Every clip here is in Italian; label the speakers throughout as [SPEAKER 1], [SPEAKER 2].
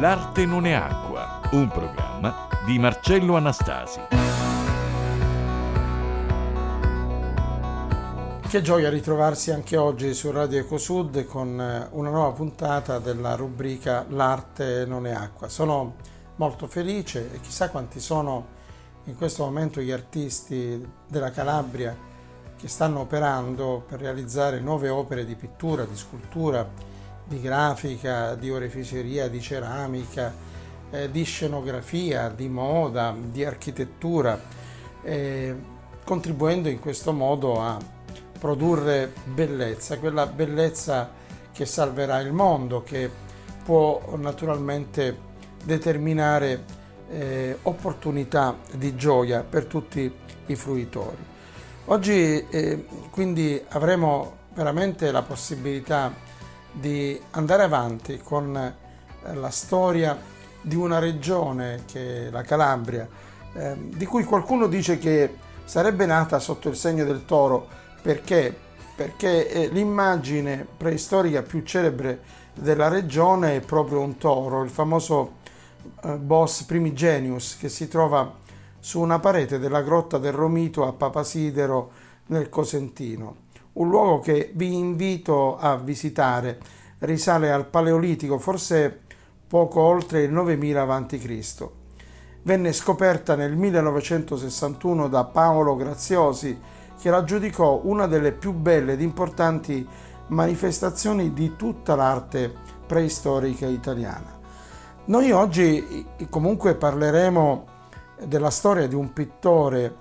[SPEAKER 1] L'arte non è acqua, un programma di Marcello Anastasi.
[SPEAKER 2] Che gioia ritrovarsi anche oggi su Radio Ecosud con eh, una nuova puntata della rubrica L'arte non è acqua. Sono molto felice e chissà quanti sono in questo momento gli artisti della Calabria che stanno operando per realizzare nuove opere di pittura, di scultura, di grafica, di oreficeria, di ceramica, eh, di scenografia, di moda, di architettura, eh, contribuendo in questo modo a produrre bellezza, quella bellezza che salverà il mondo, che può naturalmente determinare eh, opportunità di gioia per tutti i fruitori. Oggi eh, quindi avremo veramente la possibilità di andare avanti con eh, la storia di una regione che è la Calabria, eh, di cui qualcuno dice che sarebbe nata sotto il segno del toro, perché? Perché eh, l'immagine preistorica più celebre della regione è proprio un toro, il famoso eh, boss primigenius che si trova su una parete della grotta del Romito a Papasidero nel Cosentino. Un luogo che vi invito a visitare, risale al Paleolitico, forse poco oltre il 9000 a.C. Venne scoperta nel 1961 da Paolo Graziosi, che la giudicò una delle più belle ed importanti manifestazioni di tutta l'arte preistorica italiana. Noi oggi comunque parleremo della storia di un pittore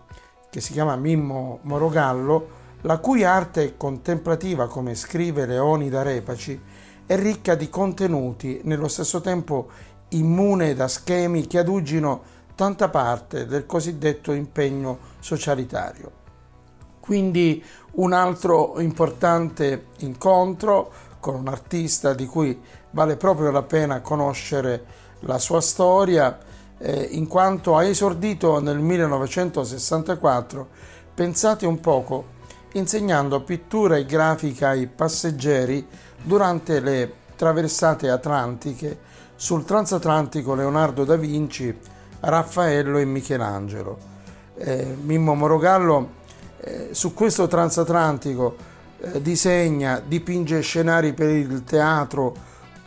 [SPEAKER 2] che si chiama Mimmo Morogallo, la cui arte contemplativa, come scrive Leoni da Repaci, è ricca di contenuti, nello stesso tempo immune da schemi che adugino tanta parte del cosiddetto impegno socialitario. Quindi un altro importante incontro con un artista di cui vale proprio la pena conoscere la sua storia, eh, in quanto ha esordito nel 1964, pensate un poco, insegnando pittura e grafica ai passeggeri durante le traversate atlantiche sul transatlantico Leonardo da Vinci, Raffaello e Michelangelo. Eh, Mimmo Morogallo eh, su questo transatlantico eh, disegna, dipinge scenari per il teatro,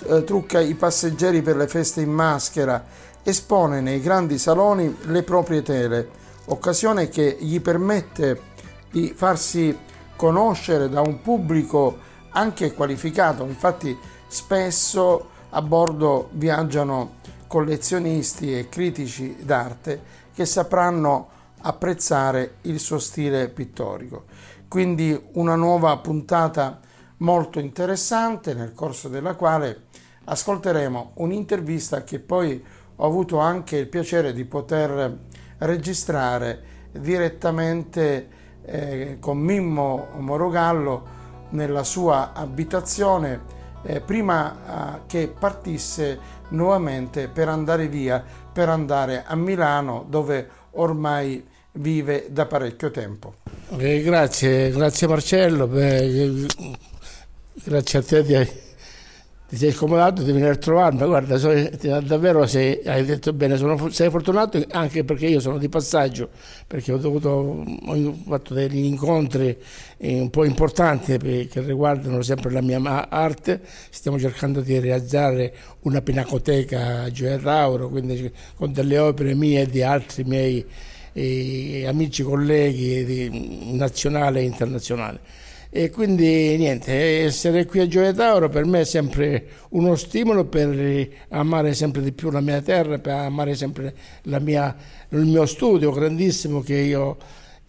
[SPEAKER 2] eh, trucca i passeggeri per le feste in maschera, espone nei grandi saloni le proprie tele, occasione che gli permette di farsi conoscere da un pubblico anche qualificato. Infatti spesso a bordo viaggiano collezionisti e critici d'arte che sapranno apprezzare il suo stile pittorico. Quindi una nuova puntata molto interessante nel corso della quale ascolteremo un'intervista che poi ho avuto anche il piacere di poter registrare direttamente eh, con Mimmo Morogallo nella sua abitazione eh, prima eh, che partisse nuovamente per andare via, per andare a Milano dove ormai vive da parecchio tempo.
[SPEAKER 3] Eh, grazie, grazie Marcello, Beh, grazie a te di, ti sei scomodato di venire a trovarmi, guarda, so, davvero sei, hai detto bene, sono, sei fortunato anche perché io sono di passaggio, perché ho, dovuto, ho fatto degli incontri eh, un po' importanti che riguardano sempre la mia arte, stiamo cercando di realizzare una pinacoteca a Gioia Tauro, quindi con delle opere mie e di altri miei eh, amici, colleghi di, nazionale e internazionale. E quindi niente, essere qui a Gioia Tauro per me è sempre uno stimolo per amare sempre di più la mia terra, per amare sempre mia, il mio studio grandissimo che io,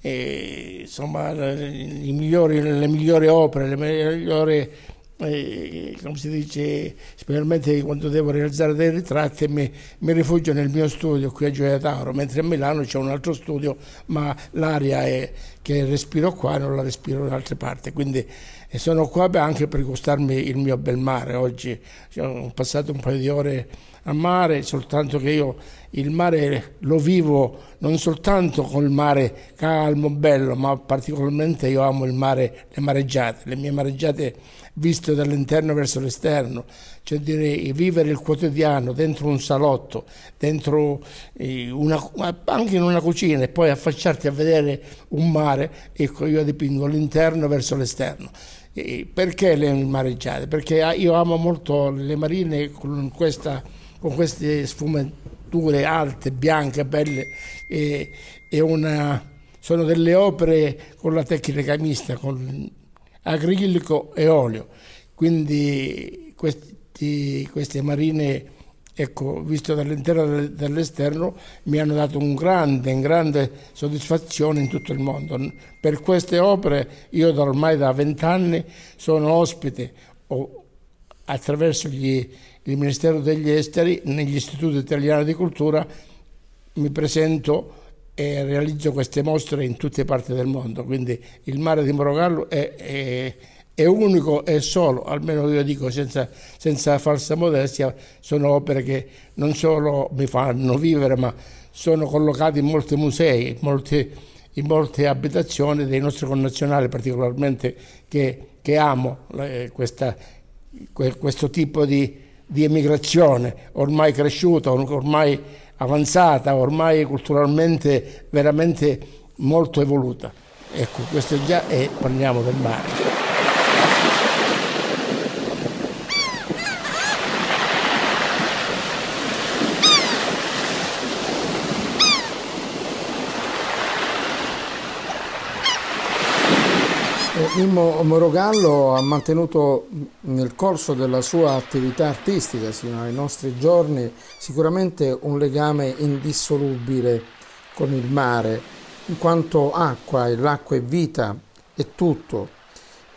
[SPEAKER 3] eh, insomma, migliori, le migliori opere, le migliori eh, come si dice, specialmente quando devo realizzare dei ritratti, mi, mi, rifugio nel mio studio qui a Gioia Tauro, mentre a Milano c'è un altro studio, ma l'aria che respiro qua non la respiro da altre parti. Quindi sono qua anche per gustarmi il mio bel mare. Oggi ho passato un paio di ore a mare, soltanto che io il mare lo vivo non soltanto col mare calmo, bello, ma particolarmente io amo il mare, le mareggiate, le mie mareggiate viste dall'interno verso l'esterno, cioè direi vivere il quotidiano dentro un salotto, dentro eh, una, anche in una cucina e poi affacciarti a vedere un mare, ecco io dipingo l'interno verso l'esterno. Perché le mareggiate? Perché io amo molto le marine con, questa, con queste sfumature alte, bianche, belle e, e una, sono delle opere con la tecnica mista, con acrilico e olio. Quindi questi, queste marine ecco, visto dall'interno e dall'esterno, mi hanno dato un grande, grande soddisfazione in tutto il mondo. Per queste opere io da ormai da vent'anni sono ospite o, attraverso gli, il Ministero degli Esteri negli istituti italiani di cultura mi presento e realizzo queste mostre in tutte le parti del mondo. Quindi il mare di Morogallo è, è è unico e solo, almeno io dico senza, senza, falsa modestia, sono opere che non solo mi fanno vivere, ma sono collocate in molti musei, molti, in molte abitazioni dei nostri connazionali, particolarmente che, che amo eh, questa, questo tipo di, di emigrazione ormai cresciuta, ormai avanzata, ormai culturalmente veramente molto evoluta. Ecco, questo già è, parliamo del mare.
[SPEAKER 2] Mimmo Morogallo ha mantenuto nel corso della sua attività artistica sino ai nostri giorni sicuramente un legame indissolubile con il mare, in quanto acqua e l'acqua è vita, è tutto.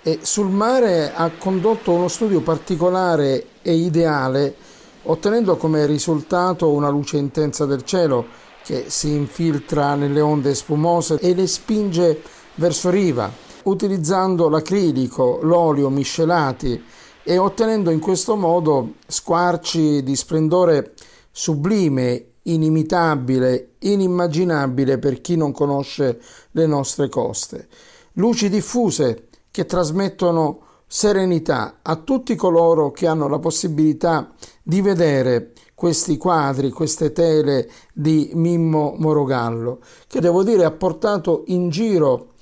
[SPEAKER 2] E sul mare ha condotto uno studio particolare e ideale, ottenendo come risultato una luce intensa del cielo che si infiltra nelle onde spumose e le spinge verso riva utilizzando l'acrilico, l'olio miscelati e ottenendo in questo modo squarci di splendore sublime, inimitabile, inimmaginabile per chi non conosce le nostre coste. Luci diffuse che trasmettono serenità a tutti coloro che hanno la possibilità di vedere questi quadri, queste tele di Mimmo Morogallo, che devo dire ha portato in giro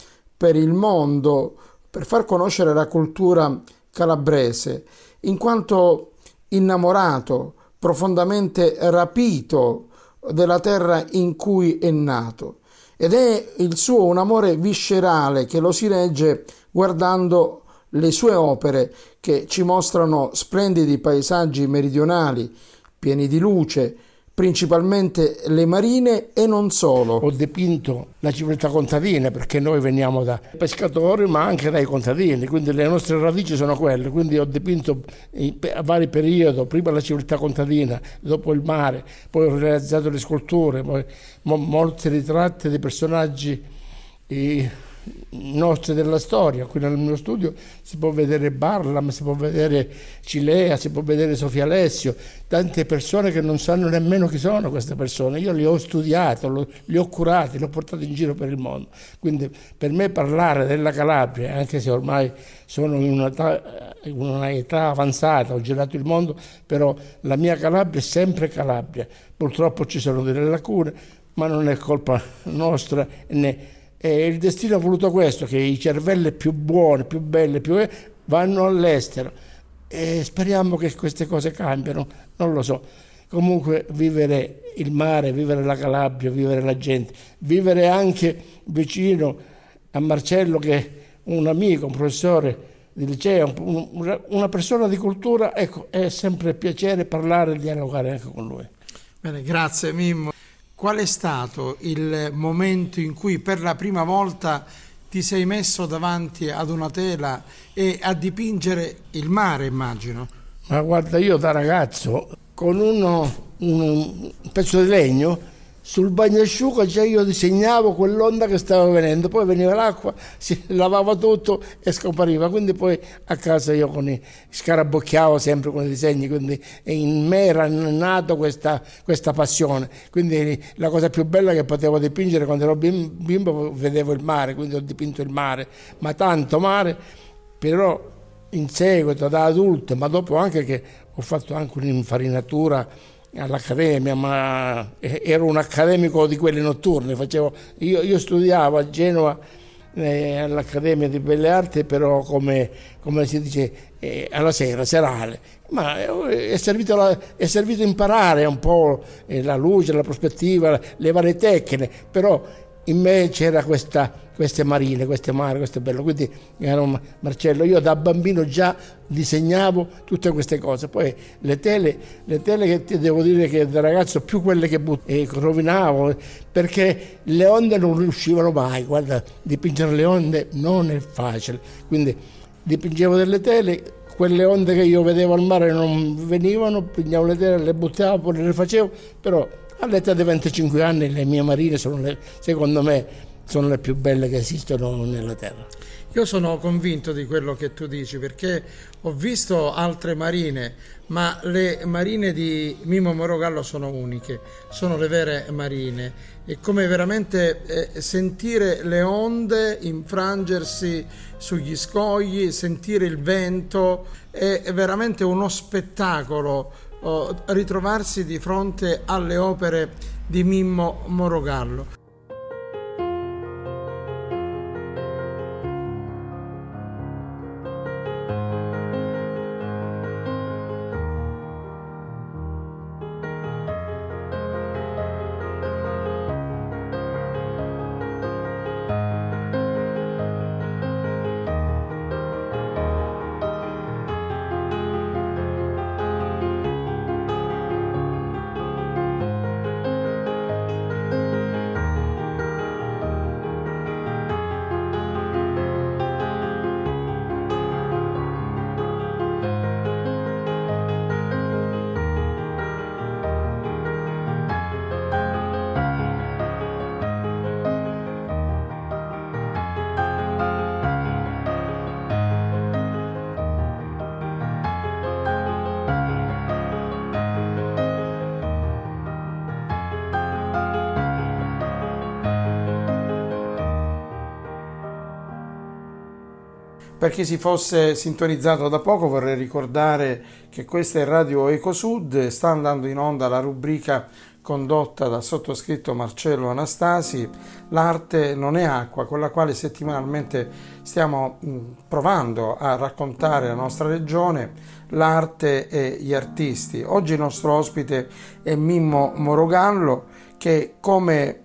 [SPEAKER 2] per il mondo per far conoscere la cultura calabrese, in quanto innamorato, profondamente rapito della terra in cui è nato. Ed è il suo un amore viscerale che lo si regge guardando le sue opere che ci mostrano splendidi paesaggi meridionali, pieni di luce, principalmente le marine e non solo.
[SPEAKER 3] Ho dipinto la civiltà contadina perché noi veniamo da pescatori ma anche dai contadini, quindi le nostre radici sono quelle, quindi ho dipinto a vari periodi, prima la civiltà contadina, dopo il mare, poi ho realizzato le sculture, poi molti ritratti di personaggi nostre della storia. Qui nel mio studio si può vedere Barlam, si può vedere Cilea, si può vedere Sofia Alessio, tante persone che non sanno nemmeno chi sono queste persone. Io li ho studiati, li ho curati, li ho portati in giro per il mondo. Quindi per me parlare della Calabria, anche se ormai sono in un'età, in un'età avanzata, ho girato il mondo, però la mia Calabria è sempre Calabria. Purtroppo ci sono delle lacune, ma non è colpa nostra né e il destino ha voluto questo, che i cervelli più buoni, più belli, più... vanno all'estero. E speriamo che queste cose cambiano, non lo so. Comunque vivere il mare, vivere la Calabria, vivere la gente, vivere anche vicino a Marcello che è un amico, un professore di liceo, una persona di cultura, ecco, è sempre piacere parlare e dialogare anche con lui.
[SPEAKER 2] Bene, grazie Mimmo. Qual è stato il momento in cui per la prima volta ti sei messo davanti ad una tela e a dipingere il mare, immagino?
[SPEAKER 3] Ma guarda, io da ragazzo con uno, un pezzo di legno sul bagnasciuga già io disegnavo quell'onda che stava venendo, poi veniva l'acqua, si lavava tutto e scompariva, quindi poi a casa io i, scarabocchiavo sempre con i disegni, quindi in me era nata questa, questa passione, quindi la cosa più bella che potevo dipingere quando ero bimbo vedevo il mare, quindi ho dipinto il mare, ma tanto mare, però in seguito da adulto, ma dopo anche che ho fatto anche un'infarinatura all'accademia, ma ero un accademico di quelli notturni, facevo, io, io studiavo a Genova eh, all'Accademia di Belle Arti, però come, come si dice eh, alla sera, serale, ma eh, è servito, la, è servito imparare un po' eh, la luce, la prospettiva, le varie tecniche, però in me c'era questa, queste marine, queste mare, questo bello. Quindi ero Marcello, io da bambino già disegnavo tutte queste cose. Poi le tele, le tele che ti devo dire che da ragazzo più quelle che but- eh, rovinavo, perché le onde non riuscivano mai. Guarda, dipingere le onde non è facile. Quindi dipingevo delle tele, quelle onde che io vedevo al mare non venivano, pigliavo le tele, le buttavo, le rifacevo, però All'età di 25 anni le mie marine sono le, secondo me sono le più belle che esistono nella terra.
[SPEAKER 2] Io sono convinto di quello che tu dici perché ho visto altre marine, ma le marine di Mimo Morogallo sono uniche, sono le vere marine. È come veramente eh, sentire le onde infrangersi sugli scogli, sentire il vento, è veramente uno spettacolo ritrovarsi di fronte alle opere di Mimmo Morogallo. Per chi si fosse sintonizzato da poco vorrei ricordare che questa è Radio Ecosud, sta andando in onda la rubrica condotta dal sottoscritto Marcello Anastasi, L'arte non è acqua, con la quale settimanalmente stiamo provando a raccontare la nostra regione, l'arte e gli artisti. Oggi il nostro ospite è Mimmo Morogallo che come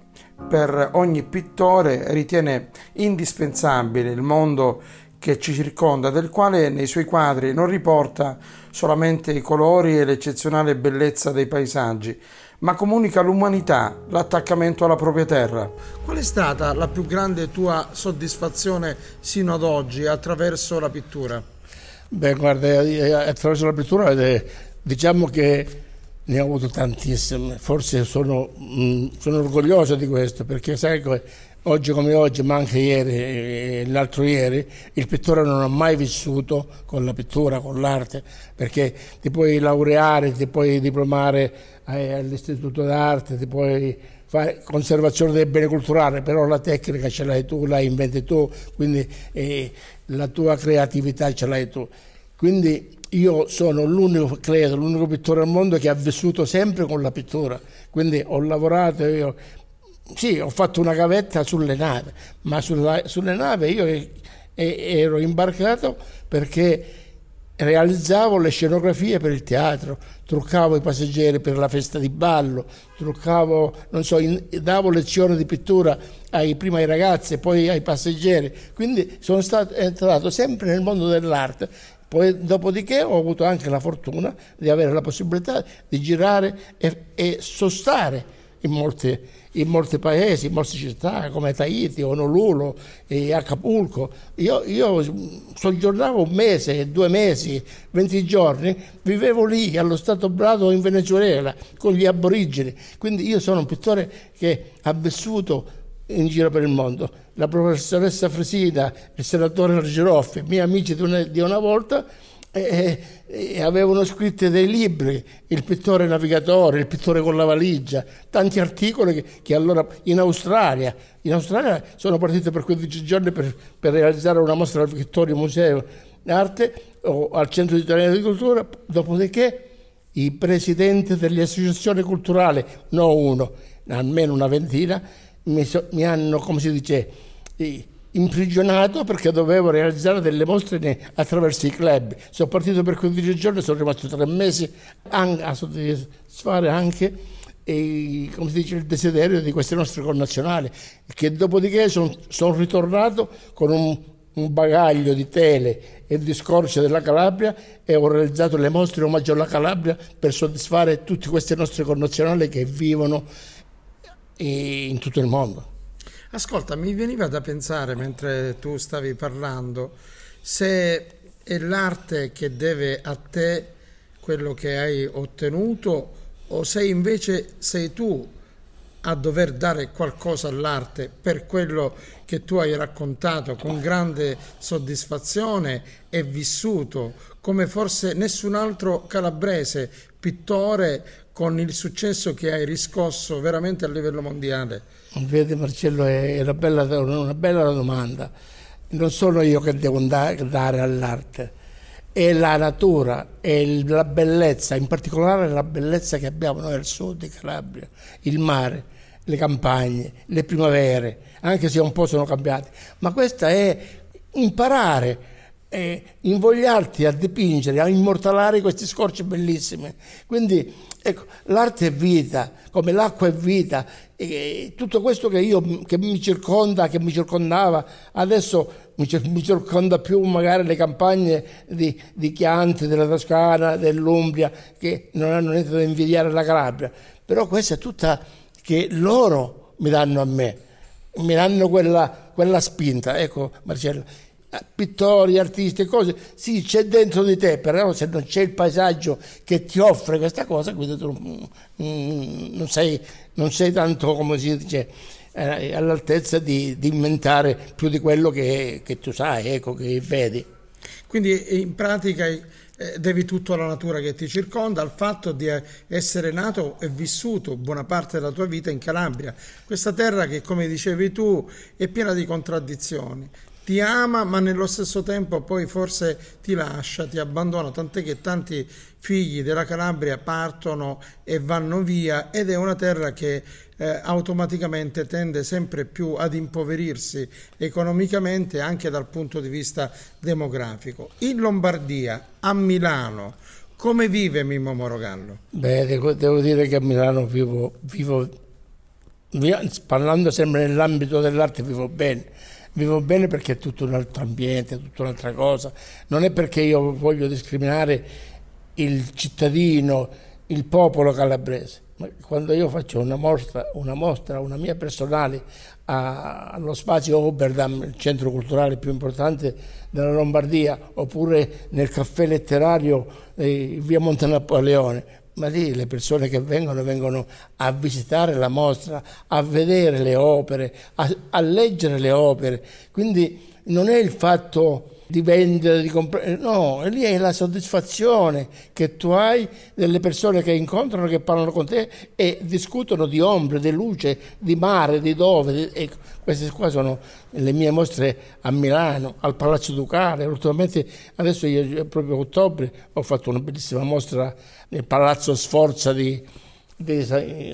[SPEAKER 2] per ogni pittore ritiene indispensabile il mondo che ci circonda, del quale nei suoi quadri non riporta solamente i colori e l'eccezionale bellezza dei paesaggi, ma comunica l'umanità, l'attaccamento alla propria terra. Qual è stata la più grande tua soddisfazione sino ad oggi attraverso la pittura?
[SPEAKER 3] Beh, guarda, eh, attraverso la pittura eh, diciamo che ne ho avuto tantissime, forse sono, mm, sono orgoglioso di questo perché sai oggi come oggi, ma anche ieri l'altro ieri, il pittore non ha mai vissuto con la pittura, con l'arte, perché ti puoi laureare, ti puoi diplomare eh, all'istituto d'arte, ti puoi fare conservazione dei beni culturali, però la tecnica ce l'hai tu, la inventi tu, quindi eh, la tua creatività ce l'hai tu. Quindi io sono l'unico, credo, l'unico pittore al mondo che ha vissuto sempre con la pittura, quindi ho lavorato io sì, ho fatto una gavetta sulle navi, ma sulla, sulle navi io e, ero imbarcato perché realizzavo le scenografie per il teatro, truccavo i passeggeri per la festa di ballo, truccavo, non so, in, davo lezioni di pittura ai, prima ai ragazzi e poi ai passeggeri, quindi sono stato entrato sempre nel mondo dell'arte. Poi, dopodiché ho avuto anche la fortuna di avere la possibilità di girare e, e sostare in molti, in molti paesi, in molte città come Tahiti, Honolulu e Acapulco. Io, io soggiornavo un mese, due mesi, 20 giorni, vivevo lì allo Stato Brado in Venezuela con gli aborigeni. Quindi io sono un pittore che ha vissuto in giro per il mondo. La professoressa Fresina, il senatore Argeroffi, miei amici di una, di una volta, e, e avevano scritto dei libri, il pittore navigatore, il pittore con la valigia, tanti articoli che, che allora in Australia, in Australia sono partito per 15 giorni per, per realizzare una mostra al Vittorio Museo d'Arte o al Centro Italiano di Cultura, dopodiché i presidenti delle associazioni culturali, non uno, almeno una ventina, mi, so, mi hanno, come si dice, imprigionato perché dovevo realizzare delle mostre attraverso i club. Sono partito per 15 giorni, sono rimasto tre mesi a soddisfare anche e, come si dice, il desiderio di questi nostri connazionali, che dopodiché sono son ritornato con un, un, bagaglio di tele e di scorcia della Calabria e ho realizzato le mostre omaggio alla Calabria per soddisfare tutti questi nostri connazionali che vivono in tutto il mondo.
[SPEAKER 2] Ascolta, mi veniva da pensare mentre tu stavi parlando se è l'arte che deve a te quello che hai ottenuto o se invece sei tu a dover dare qualcosa all'arte per quello che tu hai raccontato con grande soddisfazione e vissuto come forse nessun altro calabrese pittore con il successo che hai riscosso veramente a livello mondiale?
[SPEAKER 3] Vedi Marcello, è una bella, una bella domanda. Non sono io che devo dare all'arte, è la natura, è la bellezza, in particolare la bellezza che abbiamo noi al sud di Calabria, il mare, le campagne, le primavere, anche se un po' sono cambiate. Ma questa è imparare e invogliarti a dipingere, a immortalare questi scorci bellissimi. Quindi ecco, l'arte è vita, come l'acqua è vita, e tutto questo che io che mi circonda, che mi circondava, adesso mi, mi circonda più magari le campagne di, di Chianti, della Toscana, dell'Umbria, che non hanno niente da invidiare la Calabria. Però questa è tutta che loro mi danno a me, mi danno quella, quella spinta. Ecco Marcello pittori, artisti, cose, sì, c'è dentro di te, però se non c'è il paesaggio che ti offre questa cosa, quindi tu mm, non sei, non sei tanto, come si dice, eh, all'altezza di, di, inventare più di quello che, che tu sai, ecco, che vedi.
[SPEAKER 2] Quindi in pratica eh, devi tutto alla natura che ti circonda, al fatto di essere nato e vissuto buona parte della tua vita in Calabria, questa terra che come dicevi tu è piena di contraddizioni ti ama ma nello stesso tempo poi forse ti lascia, ti abbandona, tant'è che tanti figli della Calabria partono e vanno via ed è una terra che eh, automaticamente tende sempre più ad impoverirsi economicamente anche dal punto di vista demografico. In Lombardia, a Milano, come vive Mimmo Morogallo?
[SPEAKER 3] Beh, devo, dire che a Milano vivo, vivo, parlando sempre nell'ambito dell'arte, vivo bene vivo bene perché è tutto un altro ambiente, tutta un'altra cosa. Non è perché io voglio discriminare il cittadino, il popolo calabrese. Ma quando io faccio una mostra, una, mostra, una mia personale a, allo spazio Oberdam, il centro culturale più importante della Lombardia, oppure nel caffè letterario eh, via Monte Napoleone, ma lì le persone che vengono vengono a visitare la mostra, a vedere le opere, a, a leggere le opere. Quindi non è il fatto di vendere, di comprare, no, lì è la soddisfazione che tu hai delle persone che incontrano, che parlano con te e discutono di ombre, di luce, di mare, di dove. Ecco, queste qua sono le mie mostre a Milano, al Palazzo Ducale. Ultimamente, adesso io proprio a ottobre ho fatto una bellissima mostra nel Palazzo Sforza di, di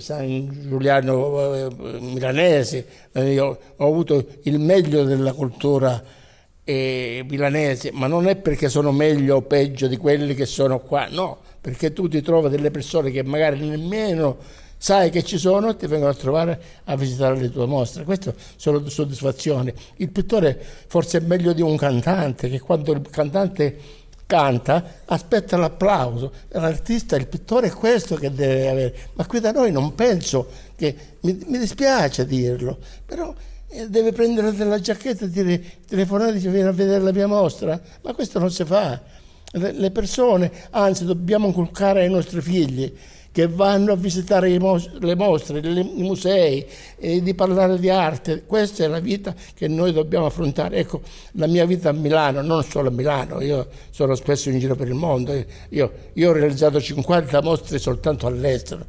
[SPEAKER 3] San Giuliano eh, Milanese. Io ho avuto il meglio della cultura eh, milanese, ma non è perché sono meglio o peggio di quelli che sono qua, no, perché tu ti trovi delle persone che magari nemmeno sai che ci sono e ti vengono a trovare a visitare le tue mostre. Queste sono soddisfazioni. Il pittore forse è meglio di un cantante, che quando il cantante canta, aspetta l'applauso. L'artista, il pittore è questo che deve avere. Ma qui da noi non penso che, mi, mi dispiace dirlo, però deve prendere della giacchetta e dire, telefonare e dire vieni a vedere la mia mostra. Ma questo non si fa. Le persone, anzi dobbiamo inculcare ai nostri figli che vanno a visitare le mostre, i musei, e di parlare di arte. Questa è la vita che noi dobbiamo affrontare. Ecco, la mia vita a Milano, non solo a Milano, io sono spesso in giro per il mondo, io, io ho realizzato 50 mostre soltanto all'estero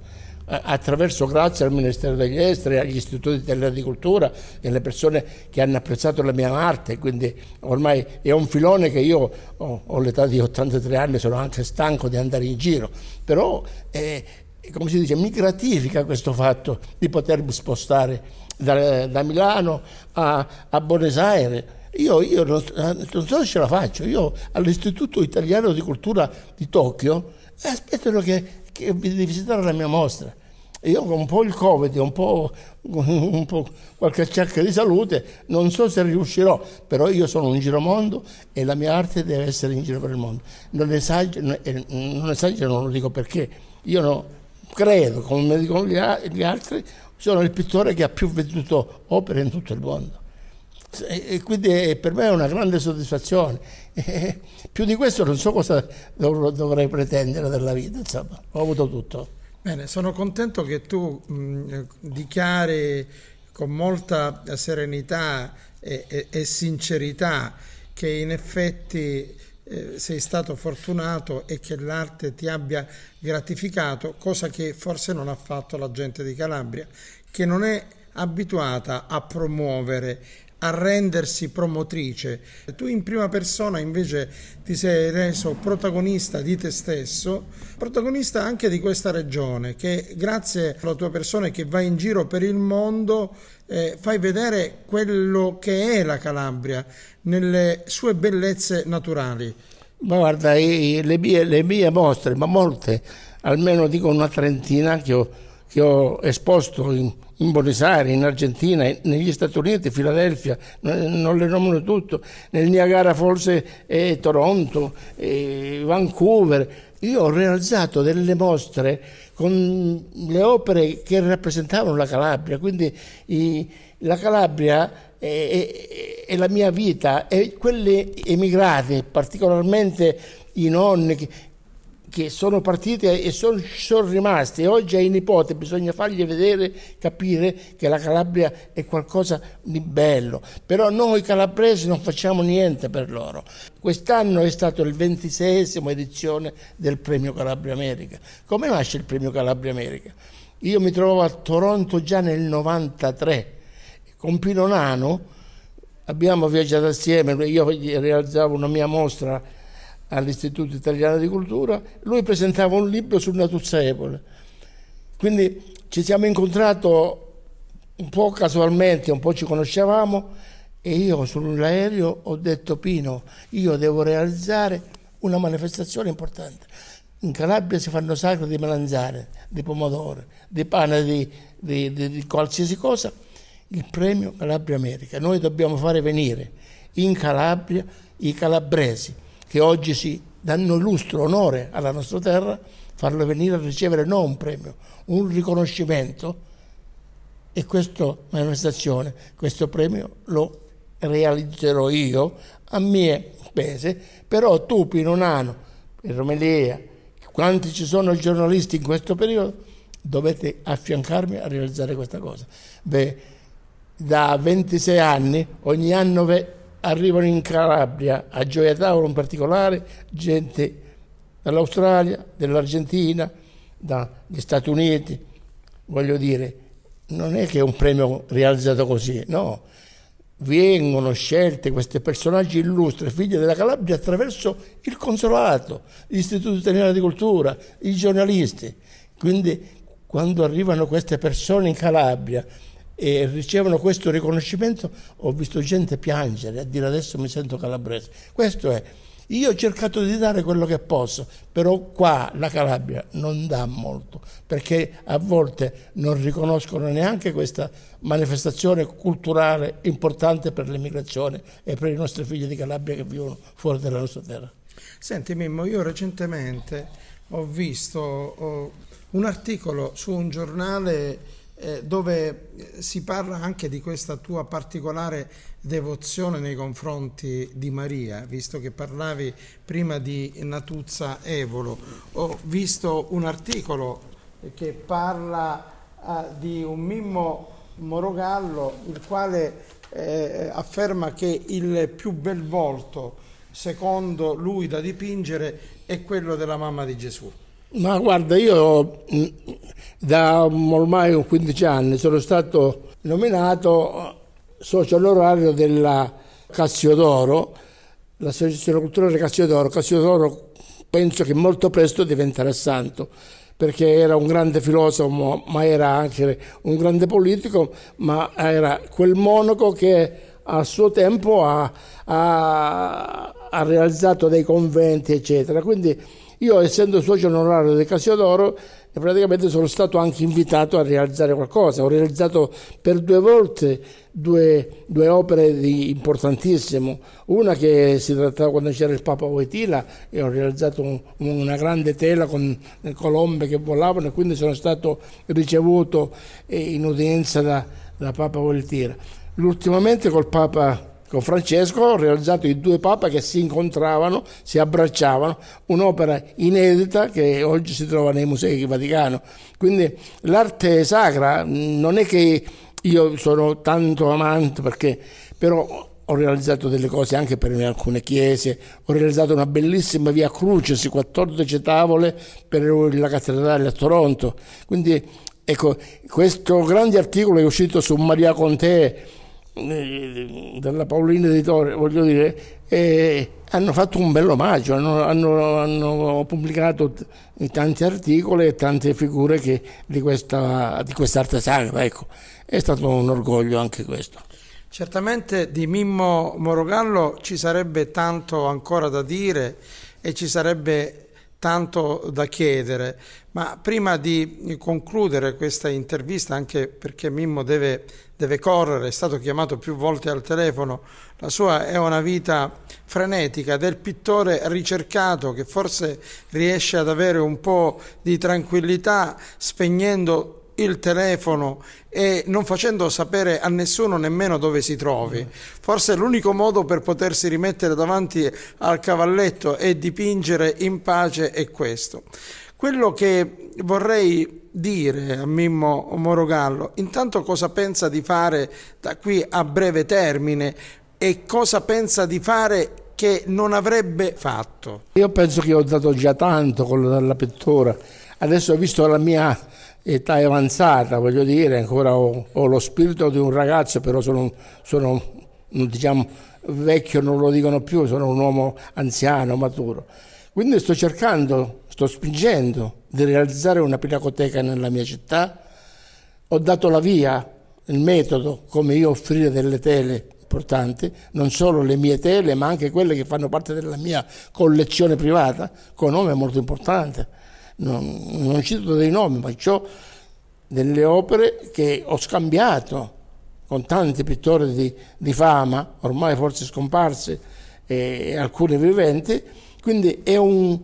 [SPEAKER 3] attraverso grazie al Ministero degli Esteri, agli istituti dell'agricoltura e alle persone che hanno apprezzato la mia arte, quindi ormai è un filone che io ho, ho l'età di 83 anni, sono anche stanco di andare in giro, però eh, come si dice, mi gratifica questo fatto di potermi spostare da, da Milano a, a, Buenos Aires. Io, io non, non, so se ce la faccio, io all'Istituto Italiano di Cultura di Tokyo aspettano che che, di visitare la mia mostra. E io con un po' il Covid, un po', un po' qualche acciacca di salute, non so se riuscirò, però io sono un giromondo e la mia arte deve essere in giro per il mondo. Non esagero, non, esagero, non lo dico perché. Io no, credo, come dicono gli altri, sono il pittore che ha più venduto opere in tutto il mondo. E quindi per me è una grande soddisfazione. E più di questo non so cosa dovrei pretendere dalla vita, insomma, ho avuto tutto.
[SPEAKER 2] Bene, sono contento che tu mh, dichiari con molta serenità e, e, e sincerità che in effetti eh, sei stato fortunato e che l'arte ti abbia gratificato, cosa che forse non ha fatto la gente di Calabria, che non è abituata a promuovere a rendersi promotrice. Tu in prima persona invece ti sei reso protagonista di te stesso, protagonista anche di questa regione che grazie alla tua persona che vai in giro per il mondo eh, fai vedere quello che è la Calabria nelle sue bellezze naturali.
[SPEAKER 3] Ma guarda, le mie, le mie mostre, ma molte, almeno dico una trentina che ho, che ho esposto in, in Buenos Aires, in Argentina, negli Stati Uniti, Filadelfia, non le nomino tutto, nel Niagara Falls e Toronto, e Vancouver. Io ho realizzato delle mostre con le opere che rappresentavano la Calabria, quindi i, la Calabria è, è, la mia vita e quelli emigrati, particolarmente i nonni che sono partiti e sono, sono rimasti e oggi ai nipoti bisogna fargli vedere, capire che la Calabria è qualcosa di bello, però noi calabresi non facciamo niente per loro. Quest'anno è stato il ventiseiesimo edizione del premio Calabria America. Come nasce il premio Calabria America? Io mi trovo a Toronto già nel 93, con Pino Nano abbiamo viaggiato assieme, io realizzavo una mia mostra all'Istituto Italiano di Cultura, lui presentava un libro su Natuzza Epole. Quindi ci siamo incontrati un po' casualmente, un po' ci conoscevamo e io sull'aereo ho detto Pino, io devo realizzare una manifestazione importante. In Calabria si fanno sacre di melanzane, di pomodoro, di pane, di, di, di, di qualsiasi cosa. Il premio Calabria America. Noi dobbiamo fare venire in Calabria i calabresi che oggi si danno lustro, onore alla nostra terra, farlo venire a ricevere non un premio, un riconoscimento e questa manifestazione, questo premio lo realizzerò io a mie spese, però tu Pinonano, Romelia, quanti ci sono giornalisti in questo periodo, dovete affiancarmi a realizzare questa cosa. Beh, da 26 anni, ogni anno arrivano in Calabria, a Gioia Tauro in particolare, gente dall'Australia, dell'Argentina, dagli Stati Uniti. Voglio dire, non è che è un premio realizzato così, no. Vengono scelte questi personaggi illustri, figli della Calabria, attraverso il consolato, l'Istituto Italiano di Cultura, i giornalisti. Quindi quando arrivano queste persone in Calabria, e ricevono questo riconoscimento, ho visto gente piangere, a dire adesso mi sento calabrese. Questo è. Io ho cercato di dare quello che posso, però qua la Calabria non dà molto, perché a volte non riconoscono neanche questa manifestazione culturale importante per l'immigrazione e per i nostri figli di Calabria che vivono fuori dalla nostra terra.
[SPEAKER 2] Senti Mimmo, io recentemente ho visto ho un articolo su un giornale eh, dove si parla anche di questa tua particolare devozione nei confronti di Maria, visto che parlavi prima di Natuzza Evolo. Ho visto un articolo che parla eh, di un Mimmo Morogallo, il quale eh, afferma che il più bel volto, secondo lui, da dipingere è quello della mamma di Gesù.
[SPEAKER 3] Ma guarda, io mm, da ormai 15 anni sono stato nominato socio onorario della Cassiodoro, l'associazione culturale Cassiodoro. Cassiodoro penso che molto presto diventerà santo perché era un grande filosofo, ma era anche un grande politico, ma era quel monaco che a suo tempo ha, ha, ha realizzato dei conventi, eccetera. Quindi io, essendo socio onorario del Casiodoro, praticamente sono stato anche invitato a realizzare qualcosa. Ho realizzato per due volte due, due opere di, importantissime. Una che si trattava quando c'era il Papa Voitila e ho realizzato un, una grande tela con colombe che volavano e quindi sono stato ricevuto in udienza da, da Papa Voitila. L'ultimamente col Papa con Francesco ho realizzato i due papa che si incontravano, si abbracciavano, un'opera inedita che oggi si trova nei musei del Vaticano. Quindi l'arte sacra non è che io sono tanto amante perché però ho realizzato delle cose anche per alcune chiese, ho realizzato una bellissima via Crucis, 14 tavole per la cattedrale a Toronto. Quindi ecco, questo grande articolo è uscito su Maria Conte della Paolina Editore, voglio dire, eh, hanno fatto un bel omaggio, hanno, hanno, hanno, pubblicato tanti articoli e tante figure che, di, questa, di quest'arte sacra, ecco. È stato un orgoglio anche questo.
[SPEAKER 2] Certamente di Mimmo Morogallo ci sarebbe tanto ancora da dire e ci sarebbe tanto da chiedere, ma prima di concludere questa intervista, anche perché Mimmo deve, deve, correre, è stato chiamato più volte al telefono, la sua è una vita frenetica del pittore ricercato che forse riesce ad avere un po' di tranquillità spegnendo il telefono e non facendo sapere a nessuno nemmeno dove si trovi. Forse l'unico modo per potersi rimettere davanti al cavalletto e dipingere in pace è questo. Quello che vorrei dire a Mimmo Morogallo, intanto cosa pensa di fare da qui a breve termine e cosa pensa di fare che non avrebbe fatto?
[SPEAKER 3] Io penso che ho dato già tanto con la pittura. Adesso ho visto la mia età avanzata, voglio dire, ancora ho, ho lo spirito di un ragazzo, però sono, sono, diciamo, vecchio, non lo dicono più, sono un uomo anziano, maturo. Quindi sto cercando, sto spingendo di realizzare una pinacoteca nella mia città. Ho dato la via, il metodo, come io offrire delle tele importanti, non solo le mie tele, ma anche quelle che fanno parte della mia collezione privata, con nome molto importante non, non cito dei nomi, ma ho delle opere che ho scambiato con tanti pittori di, di fama, ormai forse scomparsi e alcuni viventi, quindi è un,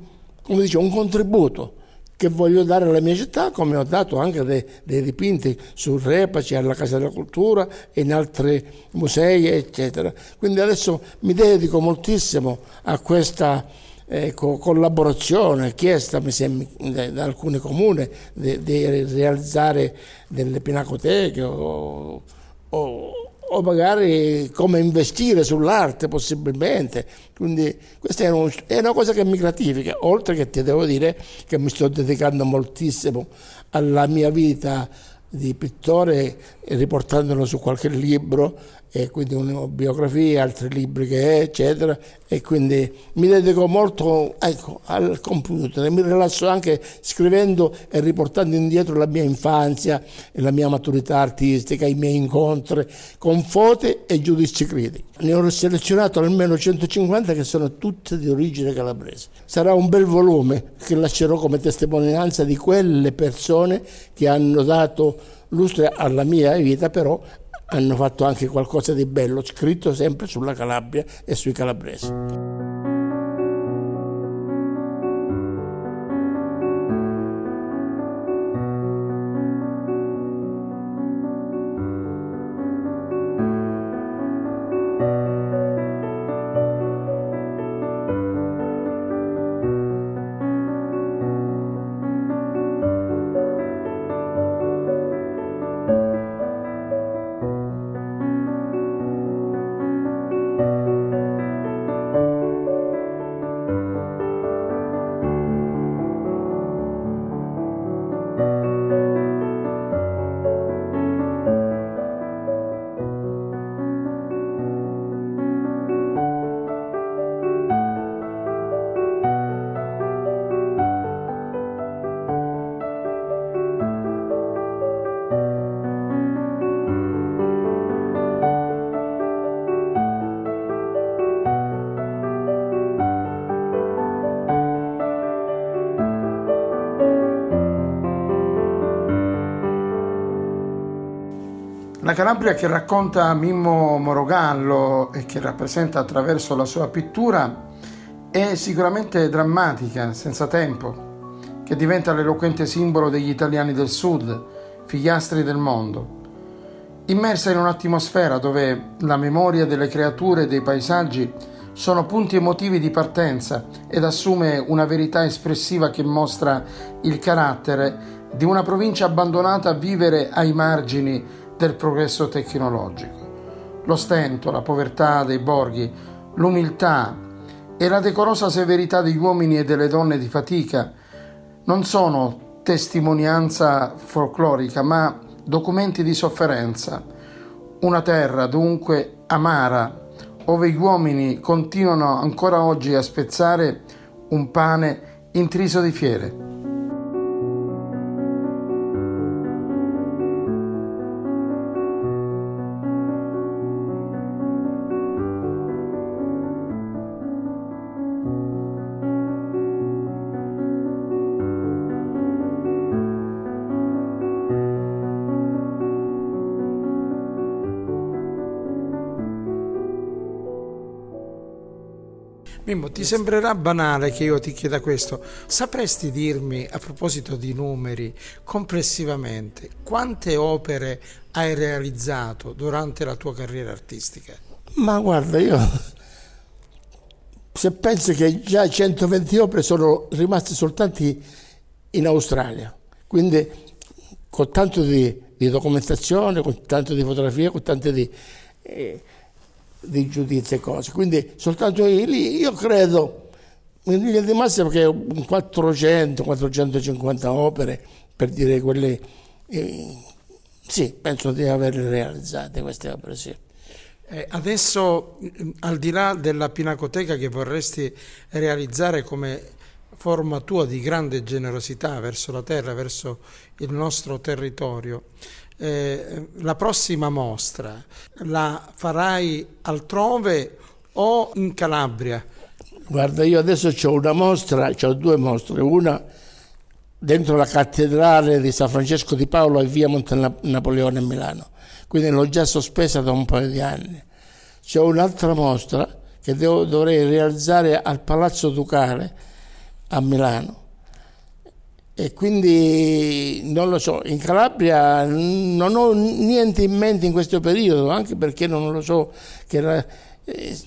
[SPEAKER 3] dice, un, contributo che voglio dare alla mia città, come ho dato anche dei, dei dipinti sul Repaci, alla Casa della Cultura e in altri musei, eccetera. Quindi adesso mi dedico moltissimo a questa ecco, collaborazione chiesta sembra, da alcuni comuni di, di realizzare delle pinacoteche o, o, o, magari come investire sull'arte possibilmente. Quindi questa è, un, è una cosa che mi gratifica, oltre che ti devo dire che mi sto dedicando moltissimo alla mia vita di pittore riportandolo su qualche libro e quindi una biografia, altri libri che è, eccetera, e quindi mi dedico molto ecco, al computer, mi rilasso anche scrivendo e riportando indietro la mia infanzia e la mia maturità artistica, i miei incontri con foto e giudizi critici. Ne ho selezionato almeno 150 che sono tutte di origine calabrese. Sarà un bel volume che lascerò come testimonianza di quelle persone che hanno dato lustre alla mia vita, però hanno fatto anche qualcosa di bello, scritto sempre sulla Calabria e sui calabresi.
[SPEAKER 2] La Calabria che racconta Mimmo Morogallo e che rappresenta attraverso la sua pittura è sicuramente drammatica, senza tempo, che diventa l'eloquente simbolo degli italiani del sud, figliastri del mondo. Immersa in un'atmosfera dove la memoria delle creature e dei paesaggi sono punti emotivi di partenza ed assume una verità espressiva che mostra il carattere di una provincia abbandonata a vivere ai margini del progresso tecnologico. Lo stento, la povertà dei borghi, l'umiltà e la decorosa severità degli uomini e delle donne di fatica non sono testimonianza folclorica, ma documenti di sofferenza. Una terra dunque amara, ove gli uomini continuano ancora oggi a spezzare un pane intriso di fiere. Ti sembrerà banale che io ti chieda questo. Sapresti dirmi, a proposito di numeri, complessivamente, quante opere hai realizzato durante la tua carriera artistica?
[SPEAKER 3] Ma guarda, io se penso che già 120 opere sono rimaste soltanto in Australia, quindi con tanto di, di documentazione, con tanto di fotografie, con tante di... Eh, di giudizi e cose. Quindi soltanto lì io credo in linea di massima che 400, 450 opere, per dire quelle, eh, sì, penso di averle realizzate queste opere, sì.
[SPEAKER 2] Eh, adesso, al di là della pinacoteca che vorresti realizzare come forma tua di grande generosità verso la terra, verso il nostro territorio, eh, la prossima mostra la farai altrove o in Calabria?
[SPEAKER 3] Guarda, io adesso ho una mostra, ho due mostre, una dentro la cattedrale di San Francesco di Paolo e via Monte Napoleone a Milano, quindi l'ho già sospesa da un paio di anni. C'è un'altra mostra che devo, dovrei realizzare al Palazzo Ducale a Milano e quindi non lo so, in Calabria non ho niente in mente in questo periodo, anche perché non lo so, era, eh,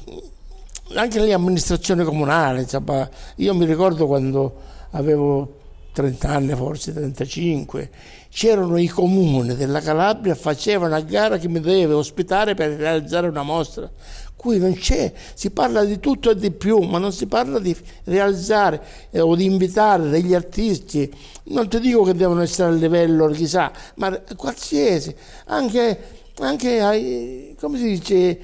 [SPEAKER 3] anche l'amministrazione comunale, insomma, io mi ricordo quando avevo 30 anni, forse 35, c'erano i comuni della Calabria, facevano a gara che mi doveva ospitare per realizzare una mostra qui non c'è, si parla di tutto e di più, ma non si parla di realizzare eh, o di invitare degli artisti, non ti dico che devono essere a livello chissà, ma qualsiasi, anche, anche ai, come si dice,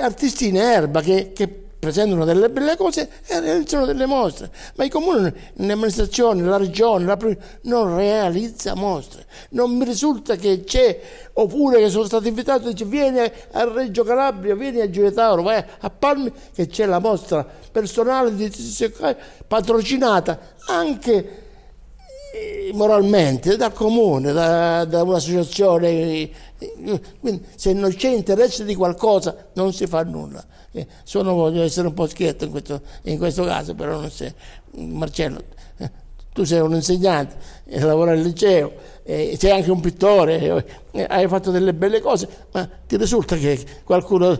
[SPEAKER 3] artisti in erba che, che presentano delle belle cose e realizzano delle mostre, ma i comuni, l'amministrazione, la regione, la non realizza mostre. Non mi risulta che c'è, oppure che sono stato invitato, dice vieni a Reggio Calabria, vieni a Giulietauro, vai a Palmi, che c'è la mostra personale di, patrocinata anche eh, moralmente dal comune, da, da un'associazione. Quindi se non c'è interesse di qualcosa non si fa nulla. Eh, sono, voglio essere un po' schietto in questo, in questo caso, però non sei. Marcello, eh, tu sei un insegnante, eh, lavori al liceo, eh, sei anche un pittore, hai fatto delle belle cose, ma ti risulta che qualcuno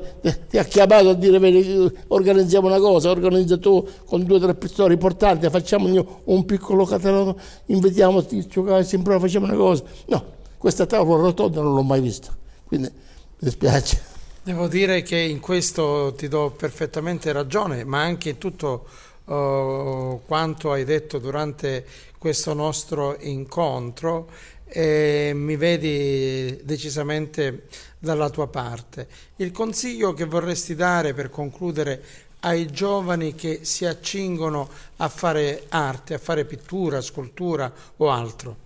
[SPEAKER 3] ti ha chiamato a dire organizziamo una cosa, organizza tu con due o tre pittori importanti, facciamo un piccolo catalogo, invitiamo a giocare sempre, facciamo una cosa. No, questa tavola rotonda non l'ho mai vista, quindi mi dispiace.
[SPEAKER 2] Devo dire che in questo ti do perfettamente ragione, ma anche in tutto uh, quanto hai detto durante questo nostro incontro e mi vedi decisamente dalla tua parte. Il consiglio che vorresti dare per concludere ai giovani che si accingono a fare arte, a fare pittura, scultura o altro?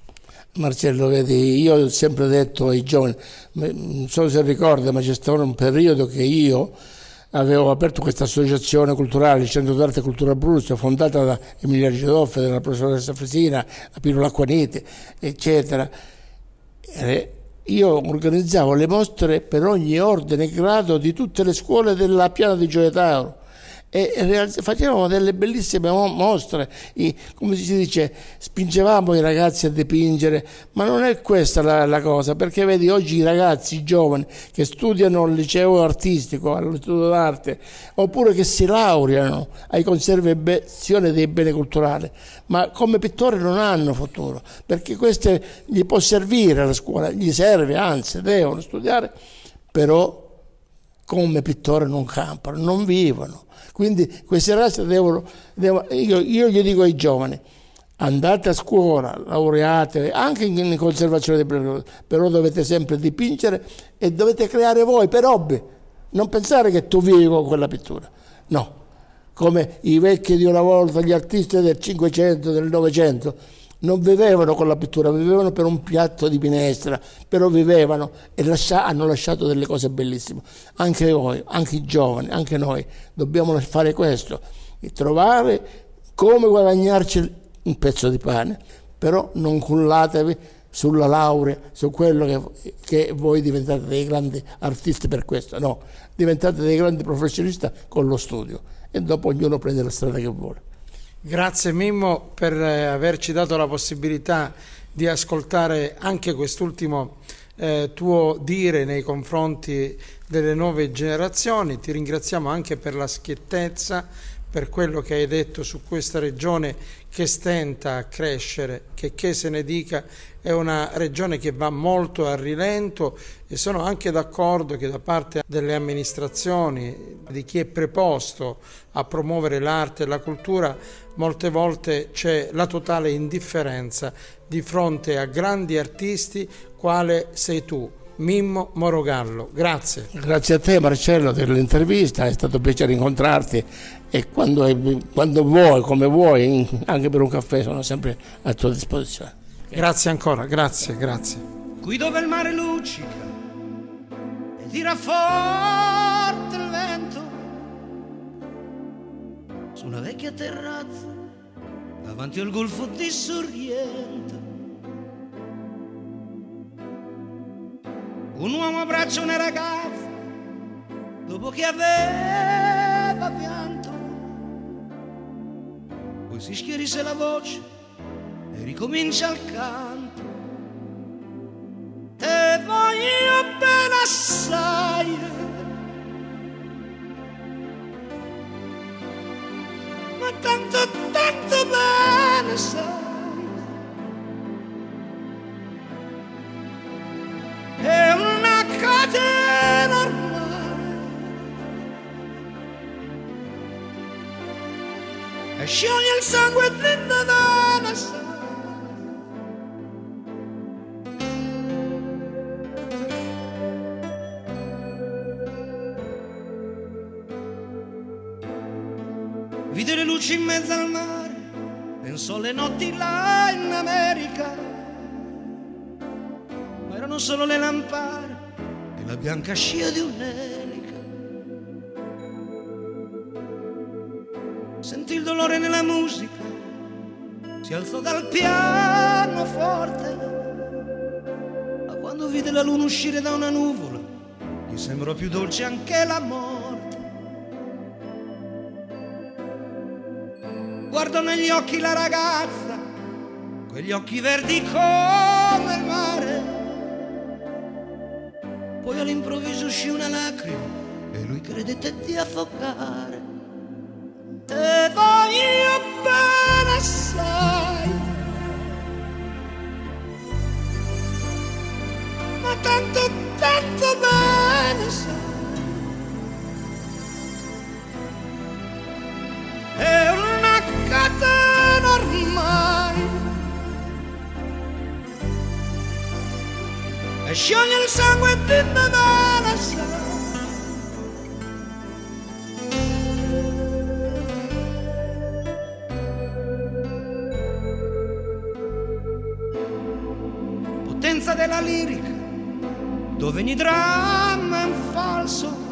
[SPEAKER 3] Marcello, vedi, io ho sempre detto ai giovani, non so se ricorda, ma c'è stato un periodo che io avevo aperto questa associazione culturale, il Centro d'Arte e Cultura Abruzzo, fondata da Emilia Ridolfi, dalla professoressa Fresina, da Pino Lacquaniti, eccetera. E io organizzavo le mostre per ogni ordine e grado di tutte le scuole della piana di Gioia Tauro e facevamo delle bellissime mostre, come si dice, spingevamo i ragazzi a dipingere, ma non è questa la, la cosa, perché vedi oggi i ragazzi i giovani che studiano al liceo artistico, all'istituto d'arte, oppure che si laureano ai conservazione dei beni culturali, ma come pittori non hanno futuro, perché questo gli può servire alla scuola, gli serve, anzi devono studiare, però come pittore non campano, non vivono. Quindi questi ragazzi devono, devono io, io, gli dico ai giovani, andate a scuola, laureate, anche in conservazione dei beni, però dovete sempre dipingere e dovete creare voi per hobby. Non pensare che tu vivi con quella pittura, no. Come i vecchi di una volta, gli artisti del 500, del 900, non vivevano con la pittura, vivevano per un piatto di minestra, però vivevano e lascia, hanno lasciato delle cose bellissime. Anche voi, anche i giovani, anche noi dobbiamo fare questo, trovare come guadagnarci un pezzo di pane, però non cullatevi sulla laurea, su quello che, che voi diventate dei grandi artisti per questo, no, diventate dei grandi professionisti con lo studio e dopo ognuno prende la strada che vuole.
[SPEAKER 2] Grazie Mimmo per eh, averci dato la possibilità di ascoltare anche quest'ultimo eh, tuo dire nei confronti delle nuove generazioni. Ti ringraziamo anche per la schiettezza, per quello che hai detto su questa regione che stenta a crescere, che che se ne dica è una regione che va molto a rilento e sono anche d'accordo che da parte delle amministrazioni, di chi è preposto a promuovere l'arte e la cultura, molte volte c'è la totale indifferenza di fronte a grandi artisti quale sei tu. Mimmo Morogallo, grazie.
[SPEAKER 3] Grazie a te Marcello per l'intervista, è stato un piacere incontrarti e quando, quando vuoi, come vuoi, anche per un caffè sono sempre a tua disposizione.
[SPEAKER 2] Grazie ancora, grazie, grazie.
[SPEAKER 4] Qui dove il mare luccica e tira forte il vento, su una vecchia terrazza davanti al golfo di Sorrento. Un uomo abbraccia una ragazza dopo che aveva pianto, poi si schierisse la voce e ricomincia il canto. Te voglio bene assai. Ma tanto, tanto bene sai. E scioglie il sangue dentro da sai. luci in mezzo al mare, penso alle notti là in America, ma erano solo le lampare e la bianca scia di un'elica. Sentì dolore nella musica, si alzò dal piano forte, ma quando vide la luna uscire da una nuvola, gli sembrò più dolce anche la morte. guardo negli occhi la ragazza, quegli occhi verdi come il mare. Poi all'improvviso uscì una lacrima e lui credette di affogare. Te voglio bene assai, ma tanto, tanto bene sai. catena ormai. E scioglie il sangue di Nevada potenza della lirica dove ogni dramma è un falso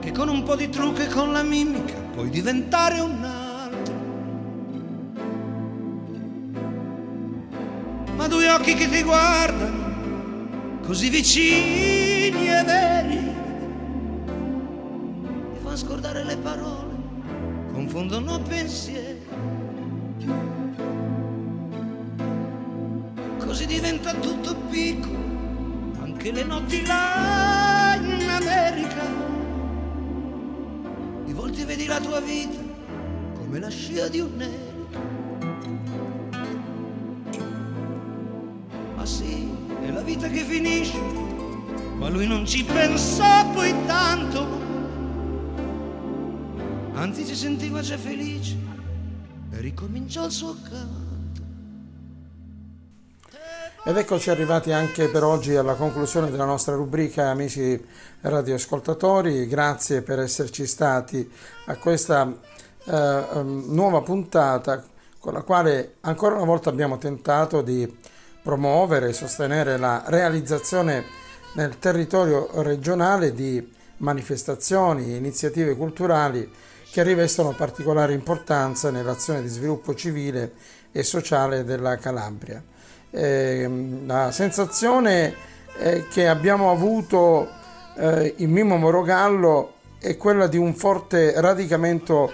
[SPEAKER 4] che con un po' di trucco e con la mimica puoi diventare un altro. Ma due occhi che ti guardano, così vicini e veri, mi fa scordare le parole, confondono pensieri. Così diventa tutto piccolo, anche le notti là in America. Di volte vedi la tua vita come la scia di un nero. Ma sì, è la vita che finisce, ma lui non ci pensa poi tanto. Anzi si sentiva già felice e ricominciò il suo canto.
[SPEAKER 2] Ed eccoci arrivati anche per oggi alla conclusione della nostra rubrica amici radioascoltatori, grazie per esserci stati a questa eh, nuova puntata con la quale ancora una volta abbiamo tentato di promuovere e sostenere la realizzazione nel territorio regionale di manifestazioni e iniziative culturali che rivestono particolare importanza nell'azione di sviluppo civile e sociale della Calabria la sensazione che abbiamo avuto eh, in Mimmo Morogallo è quella di un forte radicamento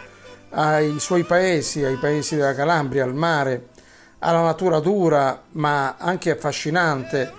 [SPEAKER 2] ai suoi paesi, ai paesi della Calabria, al mare, alla natura dura ma anche affascinante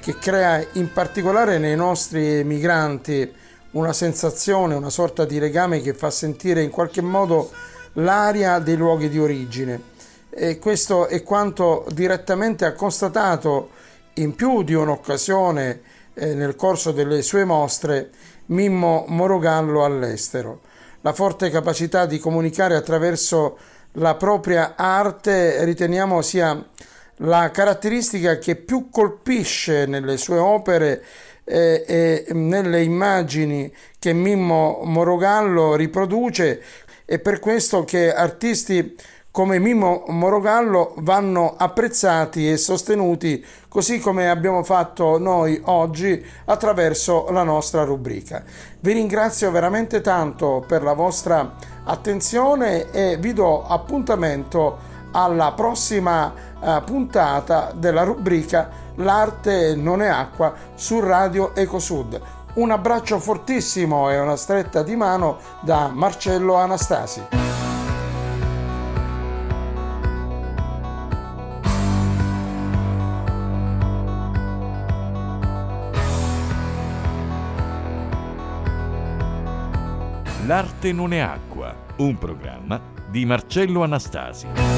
[SPEAKER 2] che crea in particolare nei nostri migranti una sensazione, una sorta di legame che fa sentire in qualche modo l'aria dei luoghi di origine e questo è quanto direttamente ha constatato in più di un'occasione eh, nel corso delle sue mostre Mimmo Morogallo all'estero. La forte capacità di comunicare attraverso la propria arte riteniamo sia la caratteristica che più colpisce nelle sue opere eh, e nelle immagini che Mimmo Morogallo riproduce è per questo che artisti come Mimo Morogallo vanno apprezzati e sostenuti così come abbiamo fatto noi oggi attraverso la nostra rubrica. Vi ringrazio veramente tanto per la vostra attenzione e vi do appuntamento alla prossima uh, puntata della rubrica L'arte non è acqua su Radio Ecosud. Un abbraccio fortissimo e una stretta di mano da Marcello Anastasi.
[SPEAKER 1] L'arte non è acqua, un programma di Marcello Anastasi.